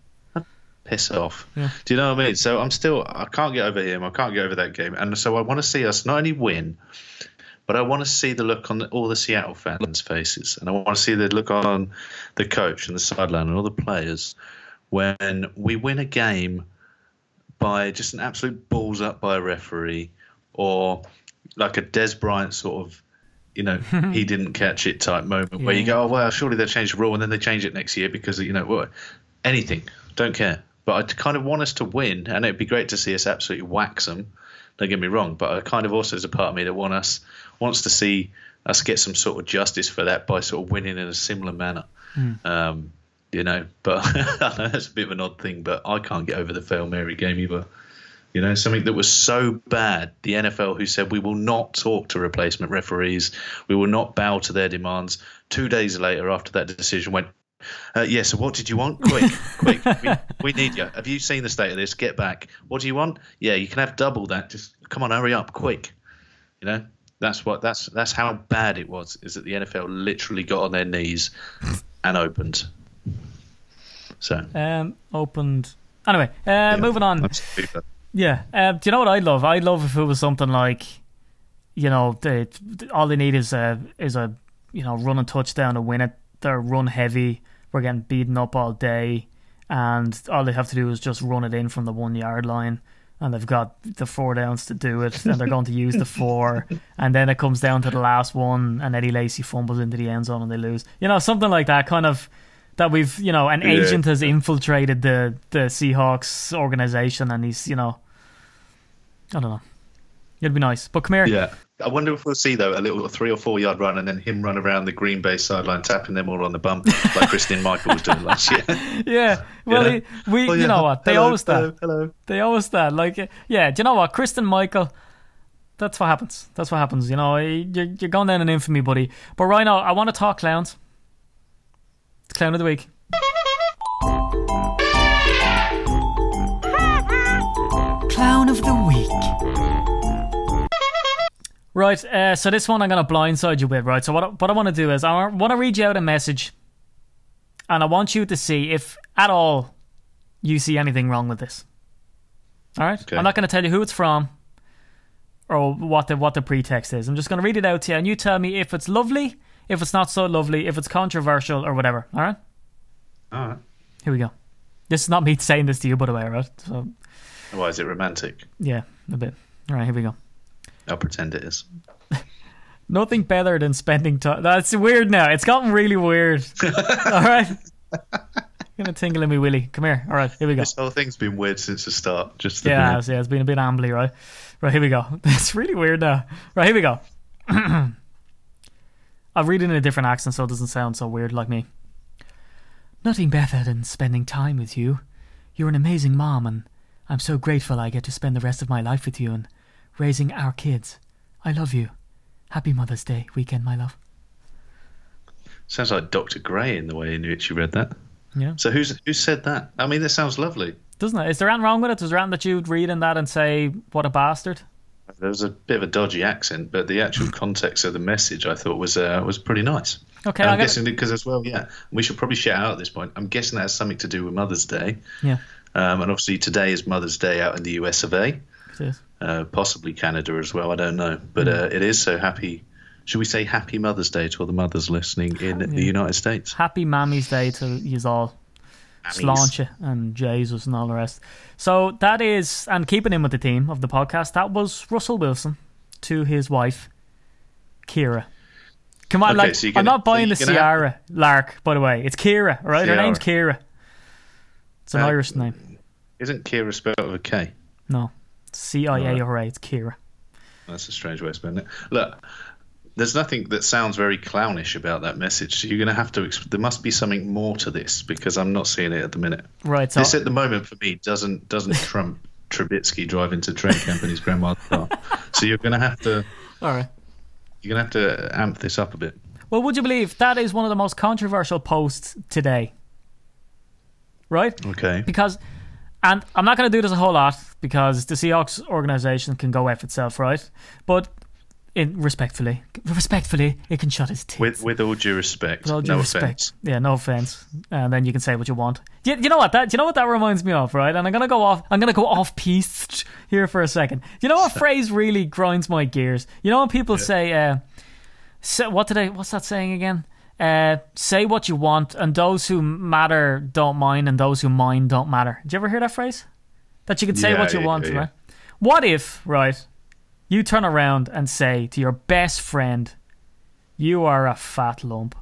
Piss off. Yeah. Do you know what I mean? So I'm still I can't get over him. I can't get over that game, and so I want to see us not only win, but I want to see the look on the, all the Seattle fans' faces, and I want to see the look on the coach and the sideline and all the players when we win a game by just an absolute balls up by a referee or like a Dez Bryant sort of, you know, <laughs> he didn't catch it type moment yeah. where you go, oh, well, surely they'll change the rule and then they change it next year because, you know, what, anything, don't care. But I kind of want us to win and it'd be great to see us absolutely wax them. Don't get me wrong, but I kind of also, there's a part of me that want us, wants to see us get some sort of justice for that by sort of winning in a similar manner. Mm. Um, you know. But <laughs> that's a bit of an odd thing, but I can't get over the fail Mary game either. You know, something that was so bad. The NFL, who said we will not talk to replacement referees, we will not bow to their demands. Two days later, after that decision, went, Uh, yeah. So what did you want? Quick, <laughs> quick. We, we need you. Have you seen the state of this? Get back. What do you want? Yeah, you can have double that. Just come on, hurry up, quick. You know. That's what. That's that's how bad it was. Is that the NFL literally got on their knees and opened. So Um, opened. Anyway, uh, moving on. Yeah. Uh, do you know what I'd love? I'd love if it was something like, you know, they, all they need is a is a you know run a touchdown to win it. They're run heavy. We're getting beaten up all day, and all they have to do is just run it in from the one yard line. And they've got the four downs to do it, and they're going to use the four. <laughs> And then it comes down to the last one, and Eddie Lacy fumbles into the end zone, and they lose. You know, something like that, kind of that we've you know an Yeah. agent has infiltrated the the Seahawks organization, and he's you know I don't know. It'd be nice. But come here. Yeah. I wonder if we'll see though a little three or four yard run and then him run around the Green Bay sideline tapping them all on the bum <laughs> like Christine Michael was doing last year. <laughs> Yeah. Well, Yeah. he- we Oh, you know what? They Hello, always that. hello, hello. They always that. Like yeah, do you know what? Christine Michael that's what happens. That's what happens. You know, you're, you're going down in infamy, buddy. But right now, I want to talk clowns. It's clown of the week. Clown of the week. Right, uh, so this one I'm going to blindside you with, right? So what I, what I want to do is I want to read you out a message, and I want you to see if at all you see anything wrong with this. All right, Okay. I'm not going to tell you who it's from or what the what the pretext is. I'm just going to read it out to you, and you tell me if it's lovely, if it's not so lovely, if it's controversial, or whatever. All right, All right. here we go. This is not me <laughs> saying this to you, by the way, all right? So Why is it romantic? yeah, a bit. All right, here we go. I'll pretend it is. <laughs> Nothing better than spending time. That's weird now. It's gotten really weird. <laughs> All right. You're Gonna tingle in me willy. Come here. All right, here we go. This whole thing's been weird since the start. Just the Yeah, minute. it's, yeah, it's been a bit ambly, right? Right, here we go. It's really weird now. Right, here we go. <clears throat> I'll read it in a different accent so it doesn't sound so weird like me. Nothing better than spending time with you. You're an amazing mom, and I'm so grateful I get to spend the rest of my life with you and raising our kids. I love you. Happy Mother's Day weekend, my love. Sounds like Dr. Gray in the way in which you read that. Yeah. So who's who said that? I mean, that sounds lovely. Doesn't it? Is there anything wrong with it? Is there anything that you'd read in that and say, what a bastard? There was a bit of a dodgy accent, but the actual context of the message I thought was uh, was pretty nice. Okay, And I'm guessing because as well, yeah, we should probably shout out at this point. I'm guessing that has something to do with Mother's Day, Yeah. um, and obviously today is Mother's Day out in the US of A, It is. uh, possibly Canada as well. I don't know, but uh, it is so happy. Should we say Happy Mother's Day to all the mothers listening in the United States? Happy Mammy's Day to yous all. Sláinte and Jesus and all the rest. So that is, and keeping in with the theme of the podcast, that was Russell Wilson to his wife, Kira. Come on, Okay, like so you're I'm not buying so the you're have- Ciara Lark, by the way. It's Kira, right? Her name's Kira. It's an Uh, Irish name. Isn't Kira spelled with a K? No, C I A R A. It's Kira. That's a strange way of spelling it. Look, there's nothing that sounds very clownish about that message. So you're going to have to. There must be something more to this because I'm not seeing it at the minute. Right. So This at the moment for me doesn't doesn't <laughs> trump Trubisky driving to train camp in his grandma's car. <laughs> So you're going to have to all right. you're going to have to amp this up a bit. Well, would you believe that is one of the most controversial posts today? Right? Okay. because and I'm not going to do this a whole lot because the Seahawks organization can go F itself, right? But in respectfully, respectfully, it can shut its teeth. With with all due respect, all due no respect. offense. Yeah, no offense. And then you can say what you want. You, you know what that? You know what that reminds me of, right? And I'm gonna go off. I'm gonna go <laughs> off piece here for a second. You know what <laughs> phrase really grinds my gears? You know when people say, uh, say, "What did I? What's that saying again?" Uh, say what you want, and those who matter don't mind, and those who mind don't matter. Did you ever hear that phrase? That you can say Yeah, what you yeah, want, yeah, yeah. right? What if, right? You turn around and say to your best friend, "You are a fat lump."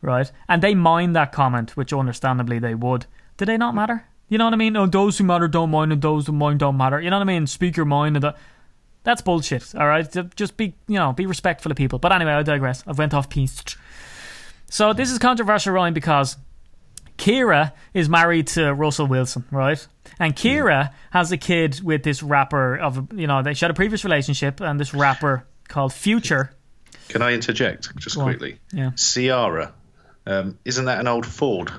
right? And they mind that comment, which understandably they would. Do they not matter? You know what I mean? Oh, those who matter don't mind, and those who mind don't matter. You know what I mean? Speak your mind, and that. That's bullshit. All right, just be you know be respectful of people. But anyway, I digress. I've went off piece. So this is controversial, Ryan, because Kira is married to Russell Wilson, right? And Kira has a kid with this rapper of you know they she had a previous relationship, and this rapper called Future. Can I interject just Go on. quickly? Yeah. Ciara Um, isn't that an old Ford?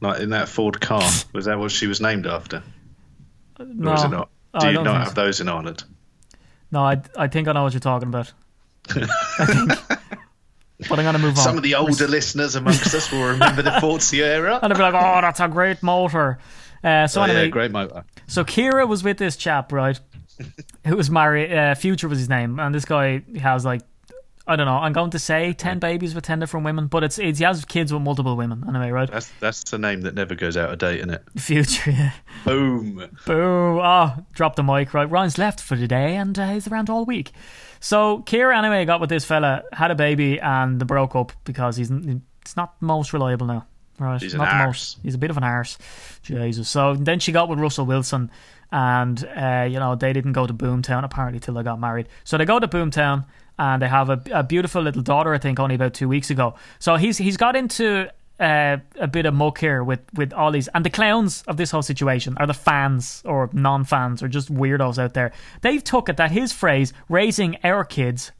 Like in that Ford car? <laughs> was that what she was named after? No, or is it not? Do you don't have so. those in Ireland? no, I, I think I know what you're talking about. <laughs> I think, but I'm gonna move on. Some of the older listeners amongst us will remember the <laughs> Ford Sierra. and they'll be like, "Oh, that's a great motor." Uh, so Oh, anyway, yeah, great motor. So Kira was with this chap, right? <laughs> who was married. Uh, Future was his name, and this guy has like, I don't know. I'm going to say ten babies with ten different women, but it's, it's he has kids with multiple women anyway, right? That's that's the name that never goes out of date, isn't it? <laughs> Future, yeah. Boom. Boo! Oh, drop the mic, right? Ryan's left for today, and uh, he's around all week. So Kira anyway got with this fella, had a baby, and they broke up because he's it's not most reliable now. Right, He's not the arse. most. He's a bit of an arse. Jesus. So then she got with Russell Wilson, and uh, you know they didn't go to Boomtown apparently till they got married. So they go to Boomtown, and they have a, a beautiful little daughter. I think only about two weeks ago. So he's he's got into uh, a bit of muck here with with all these and the clowns of this whole situation are the fans or non-fans or just weirdos out there. They've took it that his phrase "raising our kids."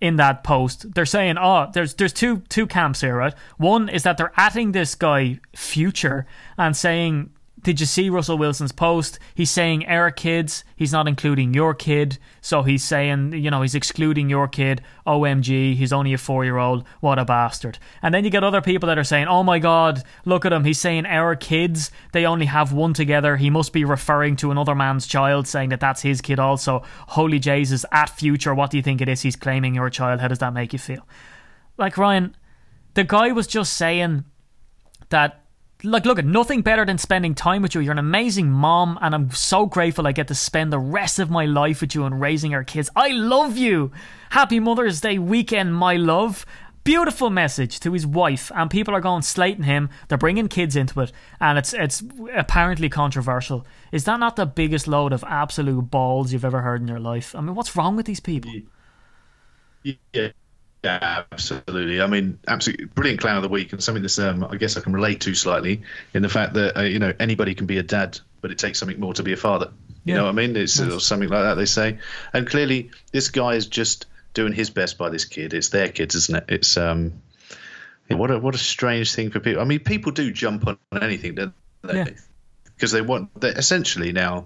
in that post, they're saying, "Oh, there's there's two two camps here, right? One is that they're atting this guy Future and saying, "Did you see Russell Wilson's post? He's saying our kids. He's not including your kid. So he's saying, you know, he's excluding your kid. OMG, he's only a four year old. What a bastard!" And then you get other people that are saying, "Oh my God, look at him. He's saying our kids. They only have one together. He must be referring to another man's child, saying that that's his kid also. Holy Jesus, at Future, what do you think it is? He's claiming your child. How does that make you feel?" Like Ryan, the guy was just saying that like look at nothing better than spending time with you. You're an amazing mom and i'm so grateful i get to spend the rest of my life with you and raising our kids. I love you. Happy mother's day weekend my love. Beautiful message to his wife and people are going slating him. They're bringing kids into it and it's it's apparently controversial. Is that not the biggest load of absolute balls you've ever heard in your life? I mean what's wrong with these people? Yeah. Yeah, absolutely. I mean, absolutely brilliant clown of the week, and something that's um, I guess I can relate to slightly in the fact that uh, you know anybody can be a dad, but it takes something more to be a father. You Yeah. know what I mean? It's or something like that they say, and clearly this guy is just doing his best by this kid. It's their kids, isn't it? It's um, what a what a strange thing for people. I mean, people do jump on anything, don't they? Yeah. Because they want they essentially now.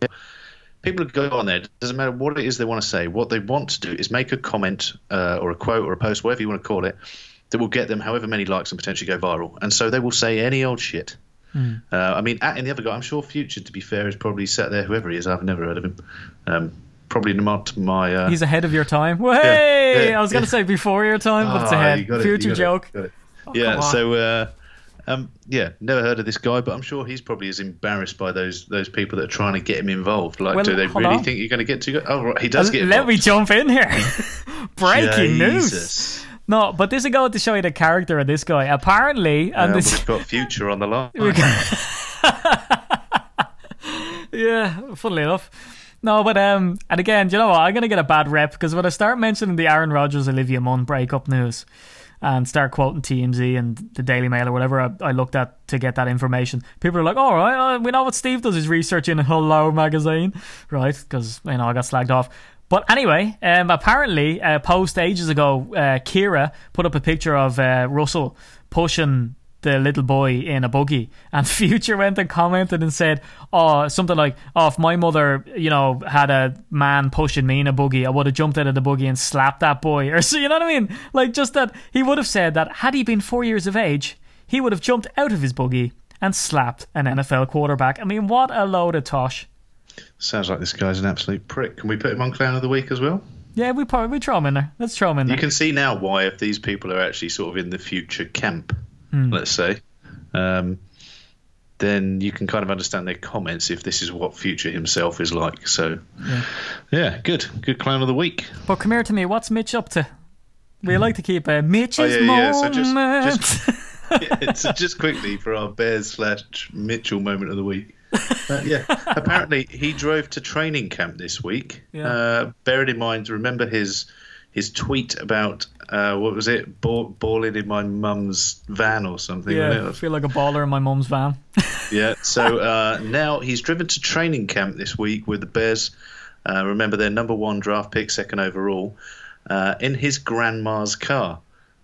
People go on there. It doesn't matter what it is they want to say. What they want to do is make a comment uh, or a quote or a post, whatever you want to call it, that will get them however many likes and potentially go viral. And so they will say any old shit. Hmm. Uh, I mean, at, and the other guy, I'm sure Future, to be fair, is probably sat there, whoever he is. I've never heard of him. Um, probably not my. Uh, he's ahead of your time hey yeah, i was going to say before your time but it's Ah, ahead it, future it, joke got it. come yeah, so uh, um, yeah, never heard of this guy, but I'm sure he's probably as embarrassed by those those people that are trying to get him involved. Like, Well, do they really on. think you're going to get to? Oh, right, he does Uh, get. let me jump in here <laughs> breaking news no but this is going to show you the character of this guy apparently and Um, this we've got future on the line. <laughs> <laughs> yeah, funnily enough. No, but um, and again, do you know what? I'm gonna get a bad rep because when I start mentioning the Aaron Rodgers Olivia Munn breakup news and start quoting TMZ and the Daily Mail or whatever I, I looked at to get that information, people are like, "All right, uh, we know what Steve does his research in <laughs> Hello magazine, right?" Because you know I got slagged off. But anyway, um, apparently, a post ages ago, uh, Kira put up a picture of uh, Russell pushing the little boy in a buggy. And <laughs> future went and commented and said oh something like oh if my mother you know had a man pushing me in a buggy i would have jumped out of the buggy and slapped that boy. <laughs> Or so you know what i mean? Like just that he would have said that had he been four years of age he would have jumped out of his buggy and slapped an nfl quarterback. I mean what a load of tosh. Sounds like this guy's an absolute prick. Can we put him on clown of the week as well? yeah we probably we throw him in there. Let's throw him in there. You can see now why if these people are actually sort of in the future camp, Hmm. let's say, um, then you can kind of understand their comments if this is what future himself is like. So, yeah, good, good clown of the week. but come here to me what's mitch up to we like to keep uh, Mitch's Oh, yeah, yeah, so moment. just- <laughs> Yeah, so just quickly for our Bears slash Mitchell moment of the week. Uh, yeah, <laughs> apparently he drove to training camp this week. Yeah. Uh, bearing in mind, remember his his tweet about uh, what was it, Ball, balling in my mum's van or something. yeah, I feel like a baller in my mum's van. <laughs> Yeah. So uh, now he's driven to training camp this week with the Bears. Uh, remember their number one draft pick, second overall, uh, in his grandma's car.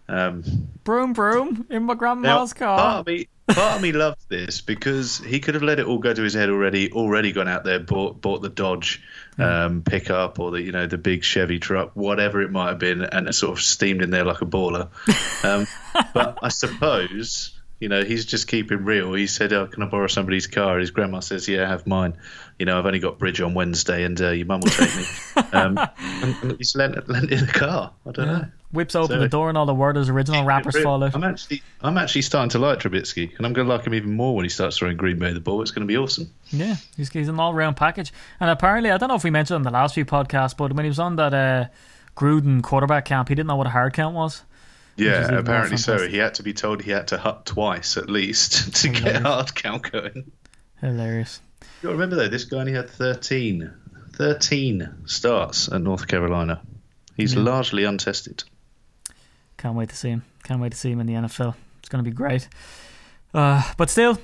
Um, Broom, broom in my now, grandma's car. part of me, part of me loves this because he could have let it all go to his head already. Already gone out there, bought bought the Dodge um, pickup or the you know the big Chevy truck, whatever it might have been, and sort of steamed in there like a baller. Um, <laughs> but I suppose you know he's just keeping real. He said, "Oh, can I borrow somebody's car?" His grandma says, "Yeah, have mine." You know, I've only got bridge on Wednesday, and uh, your mum will take me. <laughs> um, and, and he's lent, lent in a car. I don't know. Whips open So- the door and all the Werther's original wrappers fall out. I'm actually, I'm actually starting to like Trubisky, and I'm going to like him even more when he starts throwing Green Bay the ball. It's going to be awesome. Yeah, he's, he's an all round package. And apparently, I don't know if we mentioned in the last few podcasts, but when he was on that uh, Gruden quarterback camp, he didn't know what a hard count was. Yeah, apparently so. He had to be told he had to hut twice at least <laughs> to get hard count going. Hilarious. You remember though, this guy only had 13, 13 starts at North Carolina. He's largely untested. Can't wait to see him. Can't wait to see him in the NFL. It's going to be great. Uh, but still,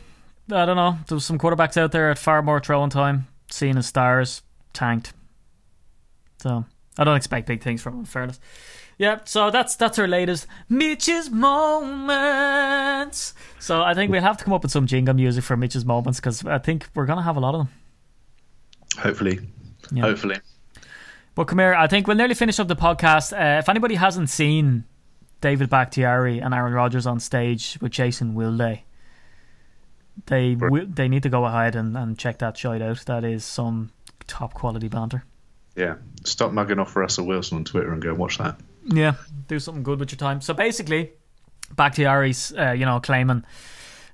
I don't know. There's some quarterbacks out there at far more throwing time. Seeing his stars tanked. So I don't expect big things from him. In fairness. Yeah. So that's that's our latest Mitch's moments. So I think we'll have to come up with some jingle music for Mitch's moments because I think we're gonna have a lot of them. Hopefully, Yeah. hopefully. But come here, I think we'll nearly finish up the podcast. Uh, if anybody hasn't seen David Bakhtiari and Aaron Rodgers on stage with Jason Wilde, they wi- they need to go ahead and, and check that shite out. That is some top quality banter. Yeah. Stop mugging off Russell Wilson on Twitter and go watch that. Yeah, do something good with your time. So basically, back Bakhtiari's, uh, you know, claiming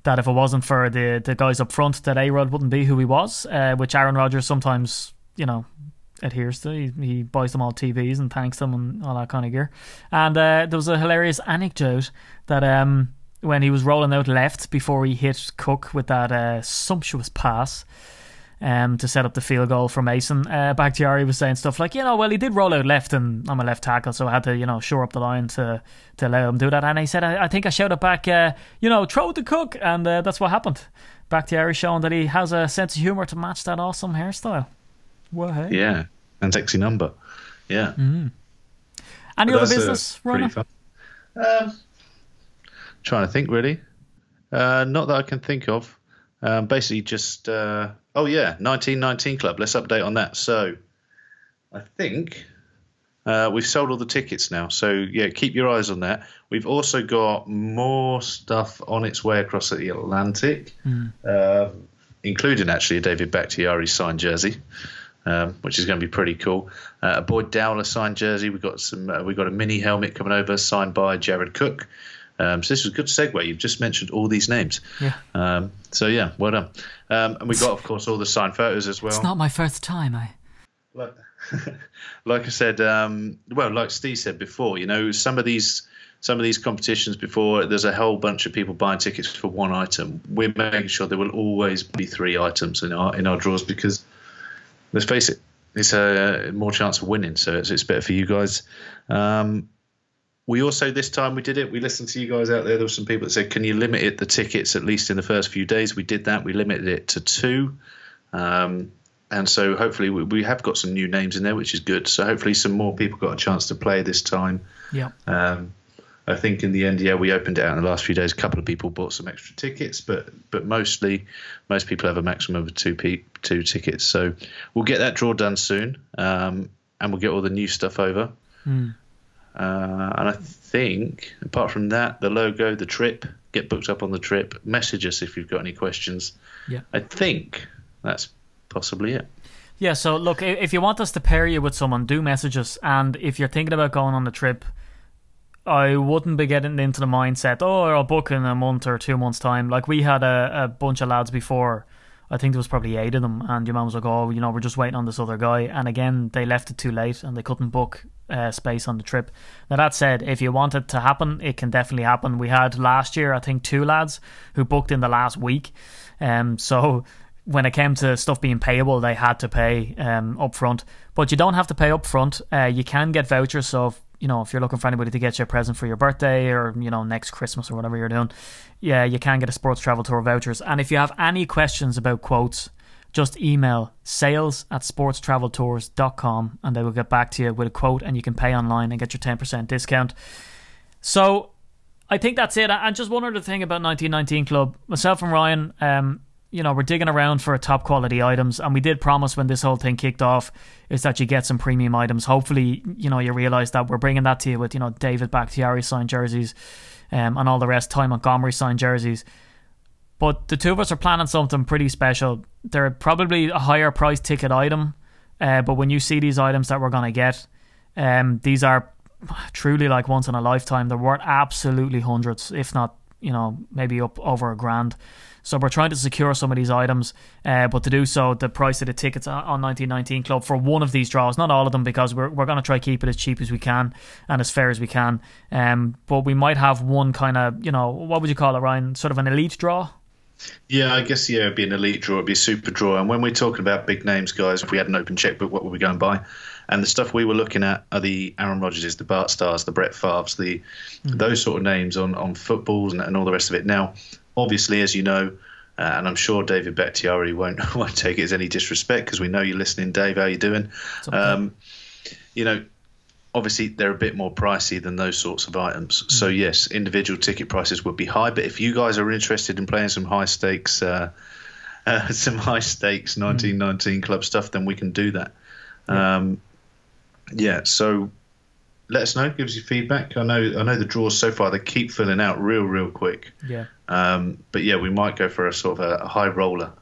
that if it wasn't for the the guys up front, that A Rod wouldn't be who he was, uh, which Aaron Rodgers sometimes, you know, adheres to. He, he buys them all TVs and thanks them and all that kind of gear. And uh, there was a hilarious anecdote that um, when he was rolling out left before he hit Cook with that uh, sumptuous pass um, to set up the field goal for Mason. Uh, Bakhtiari was saying stuff like, you know, well, he did roll out left and I'm a left tackle, so I had to, you know, shore up the line to, to allow him do that. And he said, I, I think I shouted back, uh, you know, throw it to Cook, and uh, that's what happened. Bakhtiari showing that he has a sense of humour to match that awesome hairstyle. Well, hey. Yeah. And sexy number. Yeah. Mm-hmm. Any But other uh, business, pretty Rona? fun. Um, trying to think, really. Uh, not that I can think of. Um, basically, just uh, oh yeah, 1919 Club. Let's update on that. So, I think uh, we've sold all the tickets now. So yeah, keep your eyes on that. We've also got more stuff on its way across the Atlantic, uh, including actually a David Bakhtiari signed jersey um, which is going to be pretty cool. Uh, a Boyd Dowler signed jersey. We got some. Uh, we got a mini helmet coming over, signed by Jared Cook. Um, so this was a good segue. You've just mentioned all these names. Yeah. Um, so yeah, well done. Um, and we got, of course, all the signed photos as well. It's not my first time, I. like, <laughs> like I said, um, well, like Steve said before, you know, some of these some of these competitions before there's a whole bunch of people buying tickets for one item. We're making sure there will always be three items in our in our draws because let's face it, it's a more chance of winning, so it's, it's better for you guys. Um, we also this time we did it. We listened to you guys out there. There were some people that said, "Can you limit it the tickets at least in the first few days?" We did that. We limited it to two. Um, and so hopefully we, we have got some new names in there, which is good. So hopefully some more people got a chance to play this time. Yeah. Um, I think in the end, yeah, we opened it out in the last few days. A couple of people bought some extra tickets, but but mostly most people have a maximum of two pe- two tickets. So we'll get that draw done soon, um, and we'll get all the new stuff over. Uh, and I think apart from that, the logo, the trip, get booked up on the trip. Message us if you've got any questions. Yeah. I think that's possibly it. Yeah, so look, if you want us to pair you with someone, do message us. And if you're thinking about going on the trip, I wouldn't be getting into the mindset, oh, I'll book in a month or two months' time. Like, we had a, a bunch of lads before. I think there was probably eight of them. And your mum was like, oh, you know, we're just waiting on this other guy. And again, they left it too late and they couldn't book uh, space on the trip. Now, that said, if you want it to happen, it can definitely happen. We had last year, I think, two lads who booked in the last week. Um, so when it came to stuff being payable, they had to pay um, up front. But you don't have to pay up front. Uh, you can get vouchers. So, you know, if you're looking for anybody to get you a present for your birthday or, you know, next Christmas or whatever you're doing, yeah, you can get a sports travel tour vouchers. And if you have any questions about quotes, just email sales at sportstraveltours.com and they will get back to you with a quote and you can pay online and get your 10% discount. So I think that's it. And just one other thing about 1919 Club. Myself and Ryan, um, you know, we're digging around for top quality items, and we did promise when this whole thing kicked off is that you get some premium items. Hopefully, you know, you realise that we're bringing that to you with you know David Bakhtiari signed jerseys, um, and all the rest. Ty Montgomery signed jerseys. But the two of us are planning something pretty special. They're probably a higher price ticket item, uh, but when you see these items that we're gonna get, um, these are truly like once in a lifetime. They're worth absolutely hundreds, if not you know maybe up over a grand. So we're trying to secure some of these items, uh, but to do so, the price of the tickets on 1919 Club for one of these draws, not all of them, because we're, we're going to try keep it as cheap as we can and as fair as we can. Um, but we might have one kind of, you know, what would you call it, Ryan? Sort of an elite draw. Yeah, I guess yeah, it'd be an elite draw, it'd be a super draw. And when we're talking about big names, guys, if we had an open checkbook, what would we go and buy? And the stuff we were looking at are the Aaron Rodgerses, the Bart Starrs, the Brett Favres, the mm. those sort of names on on footballs and, and all the rest of it. Now, obviously, as you know, uh, and I'm sure David Bakhtiari won't <laughs> won't take it as any disrespect because we know you're listening, Dave. How you doing? Um, you know, obviously they're a bit more pricey than those sorts of items. Mm. So yes, individual ticket prices would be high. But if you guys are interested in playing some high stakes, uh, <laughs> uh, some high stakes 1919 mm. club stuff, then we can do that. Yeah. Um, yeah. So let us know. Give us your feedback. I know I know the draws so far they keep filling out real real quick. Yeah. Um, but yeah, we might go for a sort of a, high roller,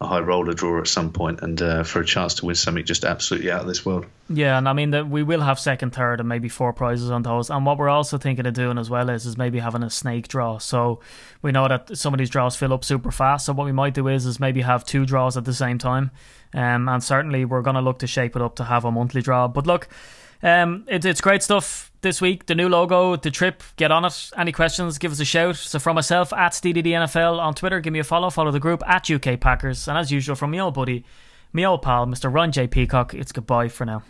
a high roller draw at some point, and uh, for a chance to win something just absolutely out of this world. Yeah, and I mean that we will have second, third, and maybe four prizes on those. And what we're also thinking of doing as well is is maybe having a snake draw. So we know that some of these draws fill up super fast. So what we might do is is maybe have two draws at the same time. Um, and certainly we're going to look to shape it up to have a monthly draw. But look. Um, it, it's great stuff this week. The new logo, the trip, get on it. Any questions, give us a shout. So from myself, at DDDNFL on Twitter, give me a follow. Follow the group at UK Packers. And as usual, from my old buddy, my old pal, Mr. Ron J. Peacock, it's goodbye for now.